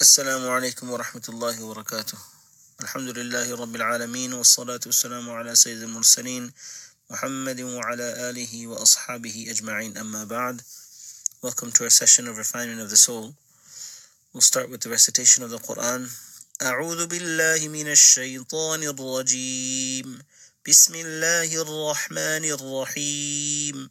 السلام عليكم ورحمة الله وبركاته الحمد لله رب العالمين والصلاة والسلام على سيد المرسلين محمد وعلى آله وأصحابه أجمعين أما بعد Welcome to our session of refinement of the soul. We'll start with the recitation of the Quran. أعوذ بالله من الشيطان الرجيم بسم الله الرحمن الرحيم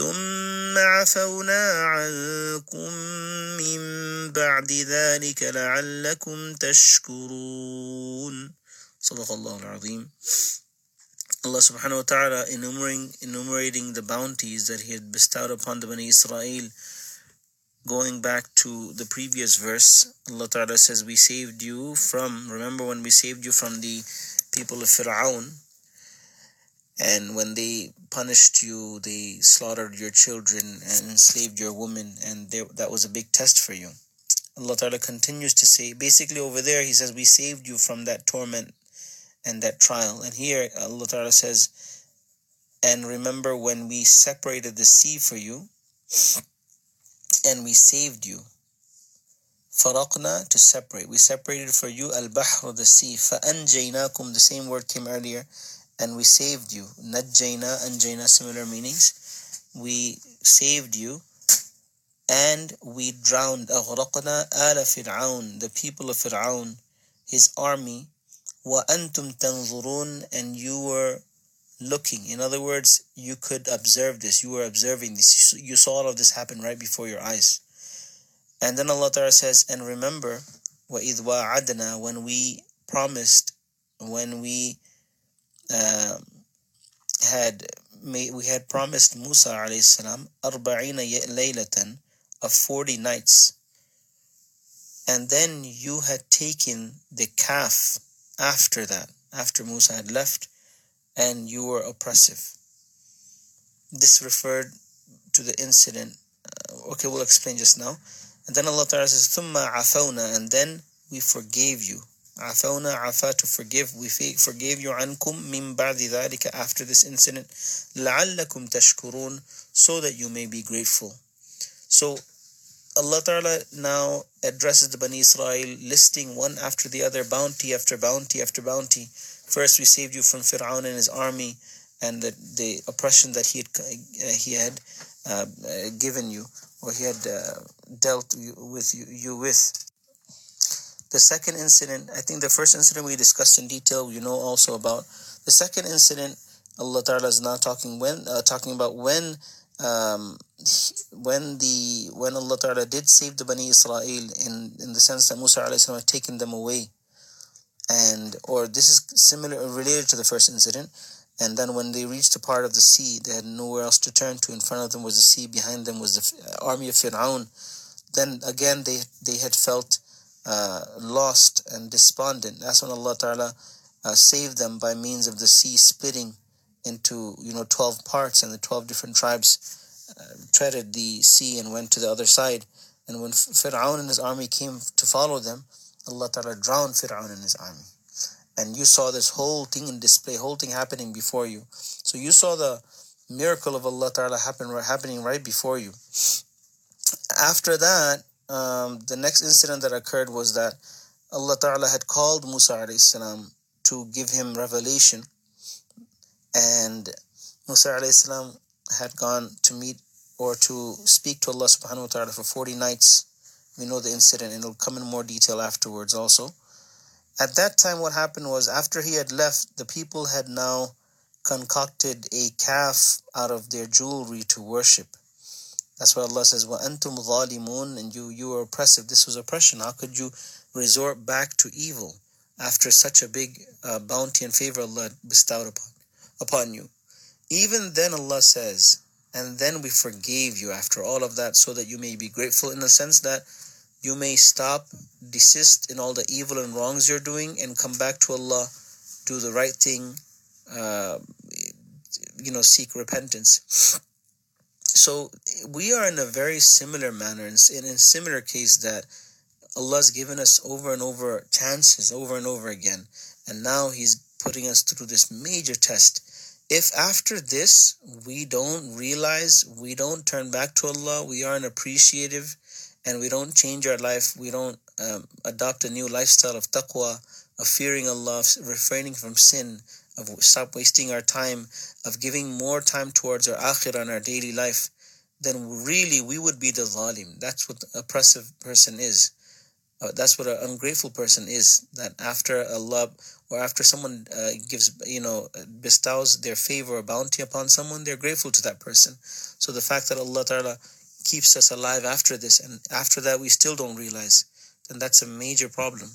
ثم عفونا عنكم من بعد ذلك لعلكم تشكرون صدق الله العظيم Allah subhanahu wa ta'ala enumerating, enumerating the bounties that He had bestowed upon the Bani Israel. Going back to the previous verse, Allah ta'ala says, We saved you from, remember when we saved you from the people of Fir'aun, And when they punished you, they slaughtered your children and enslaved your women, and they, that was a big test for you. Allah Ta'ala continues to say, basically over there, He says, We saved you from that torment and that trial. And here Allah Ta'ala says, And remember when we separated the sea for you and we saved you. Faraqna to separate. We separated for you al bahr the sea. Fa'anjaynakum, the same word came earlier And we saved you. Najjayna, anjayna, similar meanings. We saved you and we drowned أغرقنا آل فرعون the people of Fir'aun his army وأنتم تنظرون and you were looking in other words you could observe this you were observing this you saw all of this happen right before your eyes and then Allah Ta'ala says and remember وإذ وعدنا when we promised when we uh, had we had promised Musa alayhi salam arba'ina of 40 nights. And then you had taken the calf after that after Musa had left and you were oppressive. This referred to the incident uh, okay we'll explain just now. And then Allah Ta'ala says thumma afawna and then we forgave you. عَفَوْنَا عَفَا to forgive. We forgave you عَنْكُم مِّن بَعْدِ ذَلِكَ After this incident. لَعَلَّكُمْ تَشْكُرُونَ So that you may be grateful. So Allah Ta'ala now addresses the Bani Israel, listing one after the other, bounty after bounty after bounty. First, we saved you from Fir'aun and his army and the, the oppression that he had, uh, he had uh, given you, or he had uh, dealt with you, you with. The second incident, I think the first incident we discussed in detail, you know also about. The second incident, Allah Ta'ala is now talking when uh, talking about when um, when the when Allah Ta'ala did save the Bani Israel in, in the sense that Musa alayhi had taken them away. And or this is similar related to the first incident. And then when they reached a part of the sea they had nowhere else to turn to. In front of them was the sea behind them was the army of Fir'aun. Then again they they had felt uh, lost and despondent. That's when Allah Ta'ala uh, saved them by means of the sea splitting into you know 12 parts and the 12 different tribes uh, treaded the sea and went to the other side. And when Fir'aun and his army came to follow them Allah Ta'ala drowned Fir'aun and his army. And you saw this whole thing in display whole thing happening before you. So you saw the miracle of Allah Ta'ala happen, happening right before you. After that um, the next incident that occurred was that Allah Ta'ala had called Musa salam to give him revelation and Musa salam had gone to meet or to speak to Allah subhanahu wa ta'ala for 40 nights. We know the incident and it'll come in more detail afterwards also. At that time, what happened was after he had left, the people had now concocted a calf out of their jewelry to worship. That's why Allah says, وَأَنْتُمْ ظَالِمُونَ And you, you were oppressive. This was oppression. How could you resort back to evil after such a big uh, bounty and favor Allah bestowed upon, upon you? Even then, Allah says, and then we forgave you after all of that so that you may be grateful in the sense that you may stop, desist in all the evil and wrongs you're doing, and come back to Allah do the right thing, uh, you know, seek repentance. So we are in a very similar manner, in, in a similar case that Allah's given us over and over chances, over and over again, and now He's putting us through this major test. If after this we don't realize, we don't turn back to Allah, we aren't appreciative, and we don't change our life, we don't um, adopt a new lifestyle of taqwa, of fearing Allah, of refraining from sin, of stop wasting our time, of giving more time towards our akhirah and our daily life, then really we would be the zalim. That's what the oppressive person is. Uh, that's what an ungrateful person is. That after Allah or after someone uh, gives, you know, bestows their favor or bounty upon someone, they're grateful to that person. So the fact that Allah Ta'ala keeps us alive after this and after that we still don't realize, then that's a major problem.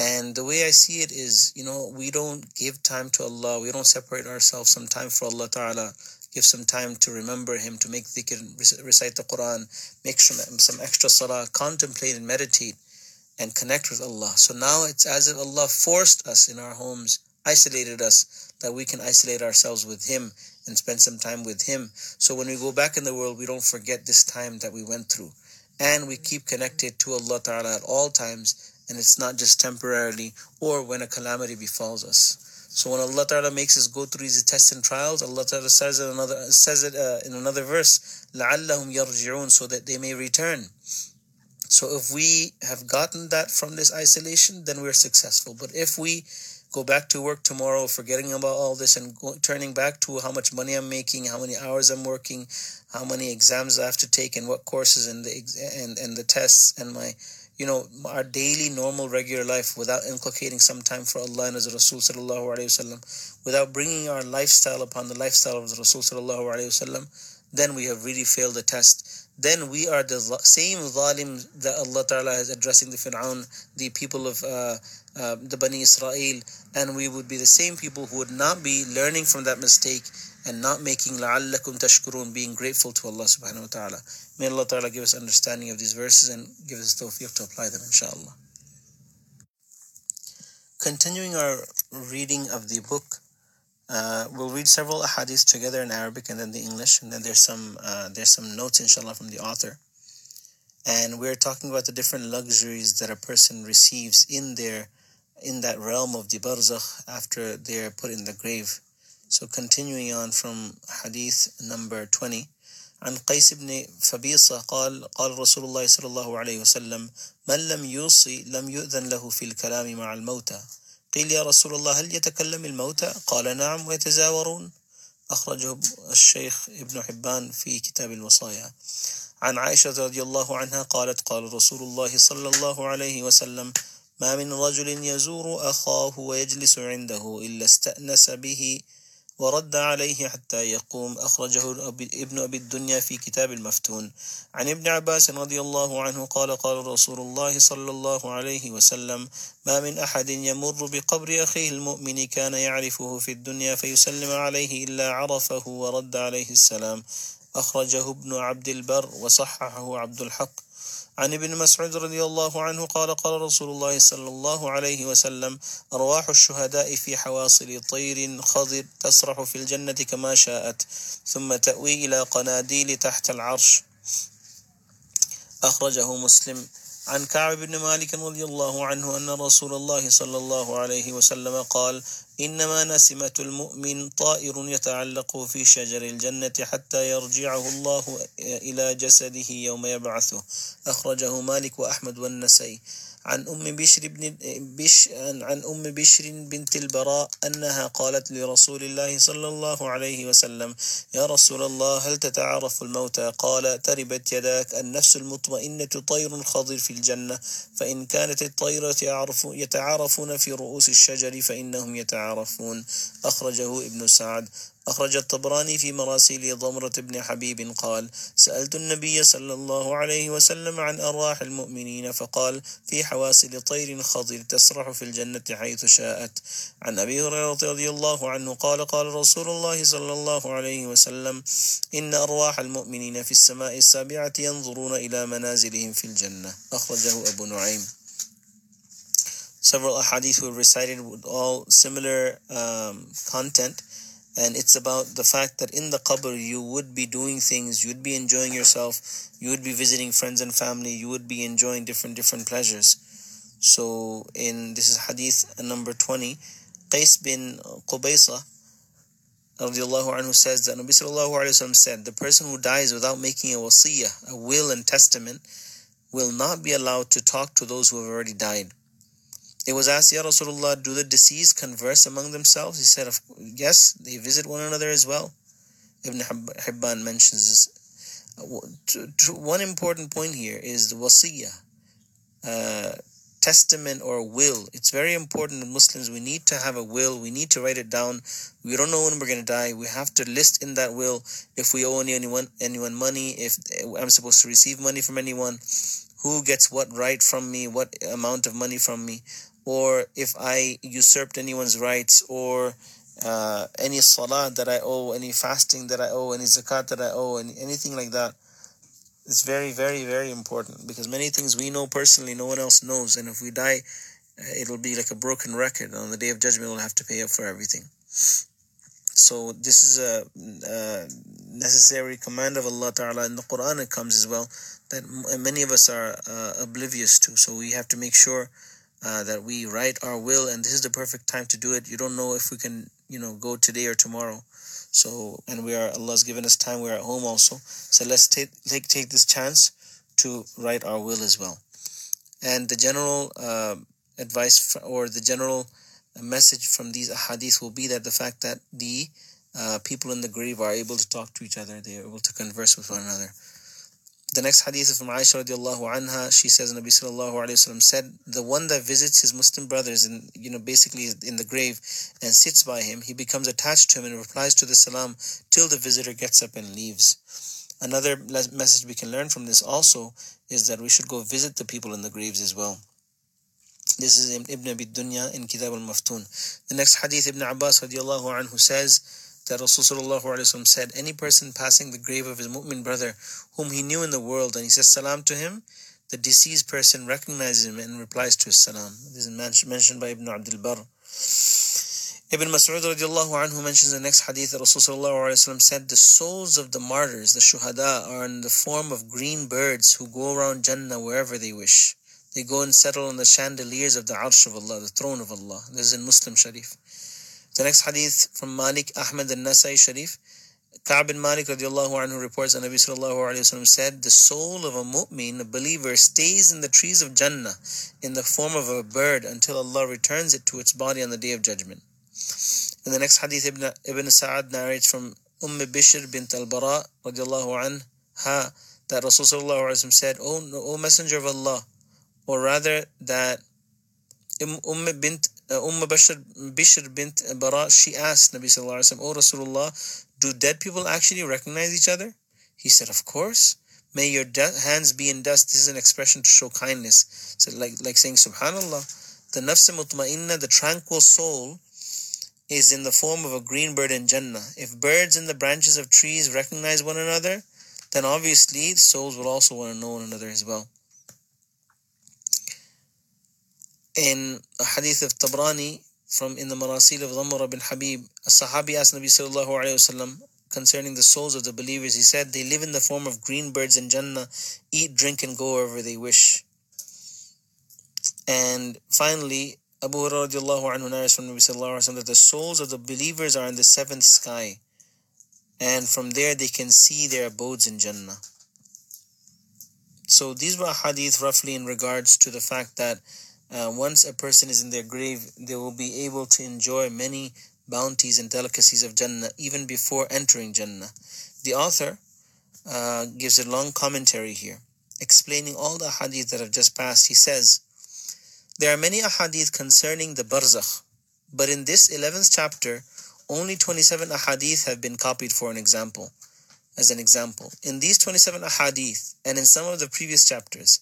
And the way I see it is, you know, we don't give time to Allah. We don't separate ourselves some time for Allah Ta'ala. Give some time to remember Him, to make dhikr, recite the Quran, make some, some extra salah, contemplate and meditate and connect with Allah. So now it's as if Allah forced us in our homes, isolated us, that we can isolate ourselves with Him and spend some time with Him. So when we go back in the world, we don't forget this time that we went through. And we keep connected to Allah Ta'ala at all times and it's not just temporarily or when a calamity befalls us. So when Allah Ta'ala makes us go through these tests and trials, Allah Ta'ala says it another says it uh, in another verse, لَعَلَّهُمْ يَرْجِعُونَ so that they may return. So if we have gotten that from this isolation, then we're successful. But if we go back to work tomorrow, forgetting about all this and go, turning back to how much money I'm making, how many hours I'm working, how many exams I have to take, and what courses and the and and the tests and my you know, our daily, normal, regular life without inculcating some time for Allah and His Rasul sallallahu alayhi wasallam, without bringing our lifestyle upon the lifestyle of the Rasul sallallahu alayhi wasallam, then we have really failed the test. Then we are the same zalim that Allah Ta'ala is addressing the Fir'aun, the people of uh, uh, the Bani Israel, and we would be the same people who would not be learning from that mistake and not making la'allakum tashkurun, being grateful to Allah subhanahu wa ta'ala. May Allah ta'ala give us understanding of these verses and give us tawfiq to apply them inshallah. Continuing our reading of the book, uh, we'll read several ahadith together in Arabic and then the English, and then there's some uh, there's some notes inshallah from the author. And we're talking about the different luxuries that a person receives in their in that realm of the barzakh after they're put in the grave. So continuing on from hadith number 20 عن قيس بن فبيصة قال قال رسول الله صلى الله عليه وسلم من لم يوصي لم يؤذن له في الكلام مع الموتى قيل يا رسول الله هل يتكلم الموتى؟ قال نعم ويتزاورون. أخرجه الشيخ ابن حبان في كتاب الوصايا. عن عائشة رضي الله عنها قالت قال رسول الله صلى الله عليه وسلم ما من رجل يزور أخاه ويجلس عنده إلا استأنس به ورد عليه حتى يقوم. أخرجه ابن أبي الدنيا في كتاب المفتون. عن ابن عباس رضي الله عنه قال قال رسول الله صلى الله عليه وسلم ما من أحد يمر بقبر أخيه المؤمن كان يعرفه في الدنيا فيسلم عليه إلا عرفه ورد عليه السلام. أخرجه ابن عبد البر وصححه عبد الحق. عن ابن مسعود رضي الله عنه قال قال رسول الله صلى الله عليه وسلم أرواح الشهداء في حواصل طير خضر تسرح في الجنة كما شاءت ثم تأوي إلى قناديل تحت العرش. أخرجه مسلم. عن كعب بن مالك رضي الله عنه أن رسول الله صلى الله عليه وسلم قال إنما نسمة المؤمن طائر يتعلق في شجر الجنة حتى يرجعه الله إلى جسده يوم يبعثه. أخرجه مالك وأحمد والنسائي. عن أم بشر بن بش عن أم بشر بنت البراء أنها قالت لرسول الله صلى الله عليه وسلم يا رسول الله هل تتعارف الموتى قال تربت يداك النفس المطمئنة طير خضر في الجنة فإن كانت الطير يتعارفون في رؤوس الشجر فإنهم يتعارفون. أخرجه ابن سعد. أخرج الطبراني في مراسيل ضمرة بن حبيب قال سألت النبي صلى الله عليه وسلم عن أرواح المؤمنين فقال في حواسل طير خضر تسرح في الجنة حيث شاءت. عن أبي هريرة رضي الله عنه قال قال رسول الله صلى الله عليه وسلم إن أرواح المؤمنين في السماء السابعة ينظرون إلى منازلهم في الجنة. أخرجه أبو نعيم. Several ahadith were recited with all similar um, content. And it's about the fact that in the qabr you would be doing things you would be enjoying yourself you would be visiting friends and family you would be enjoying different different pleasures. So in this is hadith number 20 qais bin qubaysa radiallahu anhu says that Nabi sallallahu alayhi wasallam said the person who dies without making a wasiyah a will and testament will not be allowed to talk to those who have already died it was asked, Ya Rasulullah, do the deceased converse among themselves? He said, Yes, they visit one another as well. Ibn Hibban mentions this. One important point here is the wasiyah, uh, testament or will. It's very important in Muslims. We need to have a will. We need to write it down. We don't know when we're going to die. We have to list in that will if we owe anyone anyone money, if I'm supposed to receive money from anyone, who gets what right from me, what amount of money from me or if I usurped anyone's rights, or uh, any salah that I owe, any fasting that I owe, any zakat that I owe, any, anything like that. It's very, very, very important because many things we know personally, no one else knows. And if we die, uh, it'll be like a broken record. On the day of judgment, we'll have to pay up for everything. So this is a, a necessary command of Allah Ta'ala in the Quran. It comes as well that many of us are uh, oblivious to. So we have to make sure uh, that we write our will, and this is the perfect time to do it. You don't know if we can, you know, go today or tomorrow. So, and we are Allah's given us time. We're at home also, so let's take take take this chance to write our will as well. And the general uh, advice or the general message from these ahadith will be that the fact that the uh, people in the grave are able to talk to each other, they are able to converse with one another. The next hadith is from Aisha radiallahu anha. She says, Nabi sallallahu alayhi wasallam said, the one that visits his Muslim brothers in, you know, basically in the grave and sits by him, he becomes attached to him and replies to the salam till the visitor gets up and leaves. Another message we can learn from this also is that we should go visit the people in the graves as well. This is Ibn Abi Dunya in Kitab al-Maftun. The next hadith, Ibn Abbas radiallahu anhu says, that Rasulullah said, Any person passing the grave of his mu'min brother whom he knew in the world and he says salam to him, the deceased person recognizes him and replies to his salam. This is mentioned by Ibn Abdul Barr. Ibn Mas'ud radiallahu anhu mentions the next hadith that Rasulullah said, The souls of the martyrs, the shuhada, are in the form of green birds who go around Jannah wherever they wish. They go and settle on the chandeliers of the arsh of Allah, the throne of Allah. This is in Muslim Sharif. The next hadith from Malik Ahmad al Nasai Sharif. Ka'b bin Malik radiallahu anhu reports that Nabi sallallahu alayhi wasallam said, The soul of a mu'min, a believer, stays in the trees of Jannah in the form of a bird until Allah returns it to its body on the day of judgment. In the next hadith, Ibn, Ibn Sa'ad narrates from Umm Bishr bint al-Bara radiallahu anha that Rasulullah said, O, o Messenger of Allah, or rather that Umm bint uh, Umm Bishr, Bishr bint Bara, she asked Nabi Sallallahu Alaihi Wasallam, Oh Rasulullah, do dead people actually recognize each other? He said, Of course. May your hands be in dust. This is an expression to show kindness. So like, like saying, Subhanallah, the nafs mutma'inna, the tranquil soul, is in the form of a green bird in Jannah. If birds in the branches of trees recognize one another, then obviously souls will also want to know one another as well. In a hadith of Tabrani from in the Marasil of Dhammar bin Habib, a Sahabi asked Nabi sallallahu alayhi wasallam concerning the souls of the believers. He said, They live in the form of green birds in Jannah, eat, drink, and go wherever they wish. And finally, Abu Hurairah anhu narrates from Nabi sallallahu alayhi wasallam that the souls of the believers are in the seventh sky. And from there they can see their abodes in Jannah. So these were hadith roughly in regards to the fact that uh, once a person is in their grave, they will be able to enjoy many bounties and delicacies of Jannah even before entering Jannah. The author uh, gives a long commentary here, explaining all the hadith that have just passed. He says, There are many ahadith concerning the barzakh, but in this 11th chapter, only 27 ahadith have been copied for an example. As an example, in these 27 ahadith and in some of the previous chapters,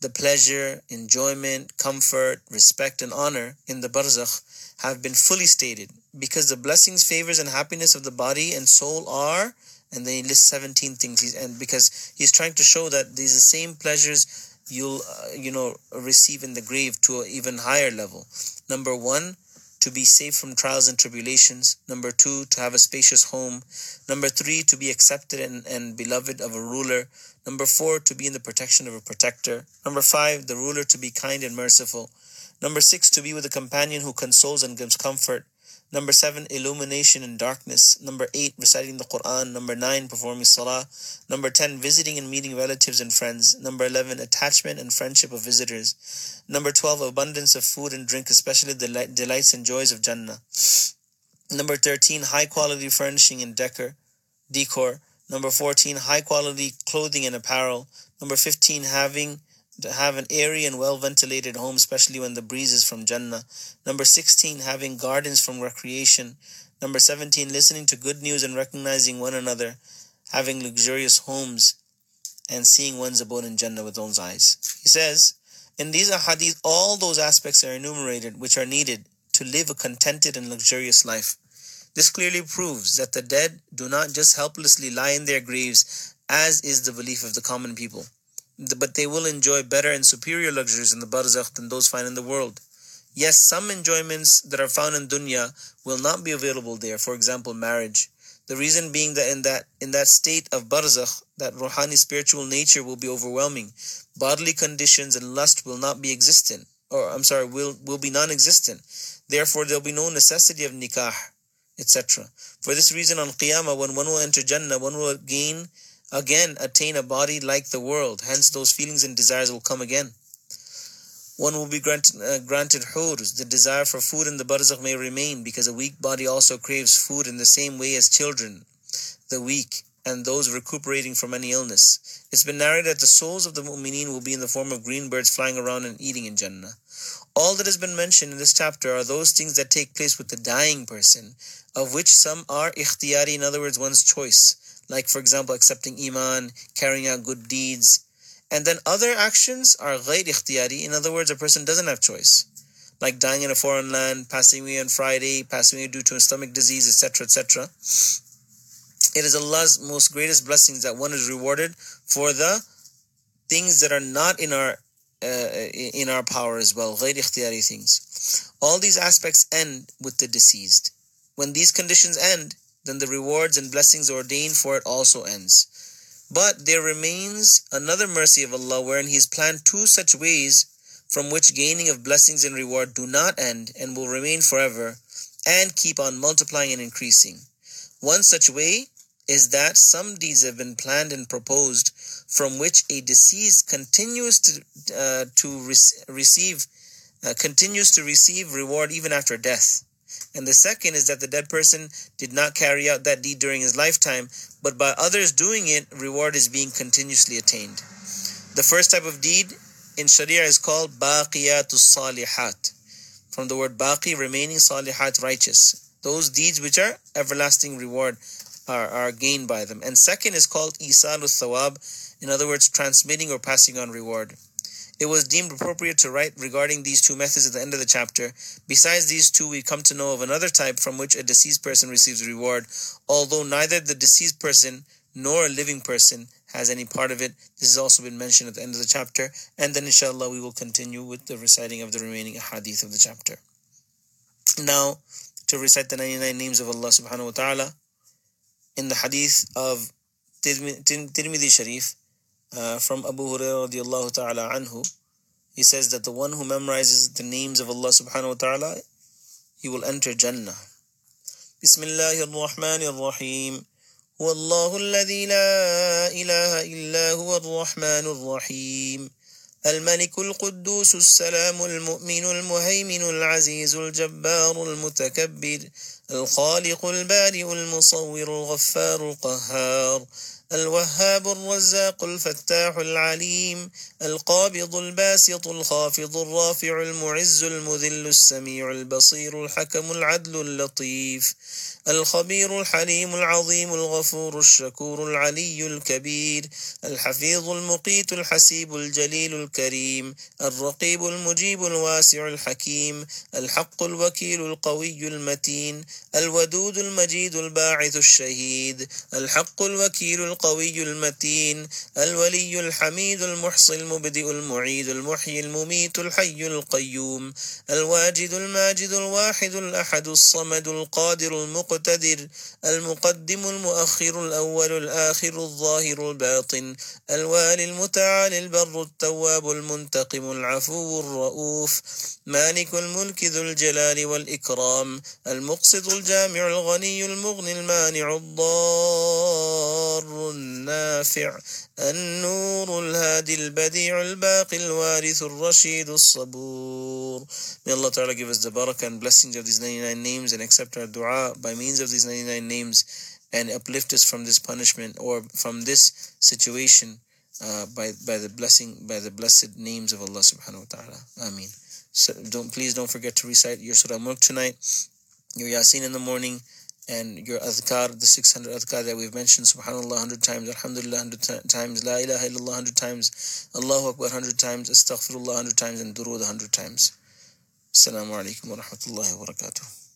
the pleasure, enjoyment, comfort, respect, and honor in the barzakh have been fully stated because the blessings, favors, and happiness of the body and soul are, and then he lists 17 things. He's, and because he's trying to show that these the same pleasures you'll uh, you know receive in the grave to an even higher level number 1 to be safe from trials and tribulations. Number 2 to have a spacious home. Number 3 to be accepted and, and beloved of a ruler. Number 4 to be in the protection of a protector. Number 5 the ruler to be kind and merciful. Number 6 to be with a companion who consoles and gives comfort Number seven, illumination in darkness. Number eight, reciting the Quran. Number nine, performing salah. Number ten, visiting and meeting relatives and friends. Number eleven, attachment and friendship of visitors. Number twelve, abundance of food and drink, especially the delights and joys of Jannah. Number thirteen, high quality furnishing and decor. Decor. Number fourteen, high quality clothing and apparel. Number fifteen, having to have an airy and well ventilated home, especially when the breeze is from Jannah. Number 16, having gardens from recreation. Number 17, listening to good news and recognizing one another, having luxurious homes, and seeing one's abode in Jannah with one's eyes. He says, in these ahadith, all those aspects are enumerated which are needed to live a contented and luxurious life. This clearly proves that the dead do not just helplessly lie in their graves, as is the belief of the common people but they will enjoy better and superior luxuries in the barzakh than those found in the world. Yes, some enjoyments that are found in dunya will not be available there, for example, marriage. The reason being that in that in that state of barzakh, that ruhani spiritual nature will be overwhelming. Bodily conditions and lust will not be existent, or I'm sorry, will will be non-existent. Therefore, there will be no necessity of nikah, etc. For this reason, on Qiyamah, when one will enter Jannah, one will gain again attain a body like the world. Hence, those feelings and desires will come again. One will be granted, uh, granted. The desire for food in the barzakh may remain because a weak body also craves food in the same way as children, the weak, and those recuperating from any illness. It's been narrated that the souls of the mu'mineen will be in the form of green birds flying around and eating in Jannah. All that has been mentioned in this chapter are those things that take place with the dying person, of which some are ikhtiyari, in other words, one's choice like for example accepting iman, carrying out good deeds. And then other actions are غير ikhtiyari, in other words a person doesn't have choice. Like dying in a foreign land, passing away on Friday, passing away due to a stomach disease, etc., etc. It is Allah's most greatest blessings that one is rewarded for the things that are not in our uh, in our power as well, غير ikhtiyari things. All these aspects end with the deceased. When these conditions end, then the rewards and blessings ordained for it also ends. But there remains another mercy of Allah wherein He has planned two such ways from which gaining of blessings and reward do not end and will remain forever and keep on multiplying and increasing. One such way is that some deeds have been planned and proposed from which a deceased continues to uh, to re- receive uh, continues to receive reward even after death. And the second is that the dead person did not carry out that deed during his lifetime, but by others doing it, reward is being continuously attained. The first type of deed in Sharia is called baqiyatus salihat. From the word baqi, remaining salihat, righteous. Those deeds which are everlasting reward are, are gained by them. And second is called isalut thawab, in other words, transmitting or passing on reward. It was deemed appropriate to write regarding these two methods at the end of the chapter. Besides these two, we come to know of another type from which a deceased person receives reward, although neither the deceased person nor a living person has any part of it. This has also been mentioned at the end of the chapter, and then inshallah we will continue with the reciting of the remaining hadith of the chapter. Now, to recite the 99 names of Allah subhanahu wa ta'ala, in the hadith of Tirmidhi Sharif, uh, from Abu Hurairah radiallahu ta'ala anhu, he says that the one who memorizes the names of Allah subhanahu wa ta'ala, he will enter Jannah. بسم الله الرحمن الرحيم هو الله الذي لا إله إلا هو الرحمن الرحيم الملك القدوس السلام المؤمن المهيمن العزيز الجبار المتكبر الخالق البارئ المصور الغفار القهار الوهاب الرزاق الفتاح العليم القابض الباسط الخافض الرافع المعز المذل السميع البصير الحكم العدل اللطيف. الخبير الحليم العظيم الغفور الشكور العلي الكبير الحفيظ المقيت الحسيب الجليل الكريم الرقيب المجيب الواسع الحكيم الحق الوكيل القوي المتين الودود المجيد الباعث الشهيد الحق الوكيل القوي المتين الولي الحميد المحصي المبدئ المعيد المحيي المميت الحي القيوم الواجد الماجد الواحد الأحد الصمد القادر المقتدر المقدم المؤخر الأول الآخر الظاهر الباطن الوالي المتعالي البر التواب المنتقم العفو الرؤوف مالك الملك ذو الجلال والإكرام المقسط الجامع الغني المغني المانع الضار النافع النور الهادي البديع الباقي الوارث الرشيد الصبور. May Allah Ta'ala give us the barakah and blessings of these 99 names and accept our dua by means of these 99 names and uplift us from this punishment or from this situation uh, by by the blessing by the blessed names of Allah subhanahu wa ta'ala. Ameen. So don't please don't forget to recite your Surah Mulk tonight, your Yasin in the morning, and your adhkar, the 600 adhkar that we've mentioned, subhanallah 100 times, alhamdulillah 100 times, la ilaha illallah 100 times, Allahu Akbar 100 times, astaghfirullah 100 times, and durood 100 times. Assalamu alaikum wa rahmatullahi wa barakatuh.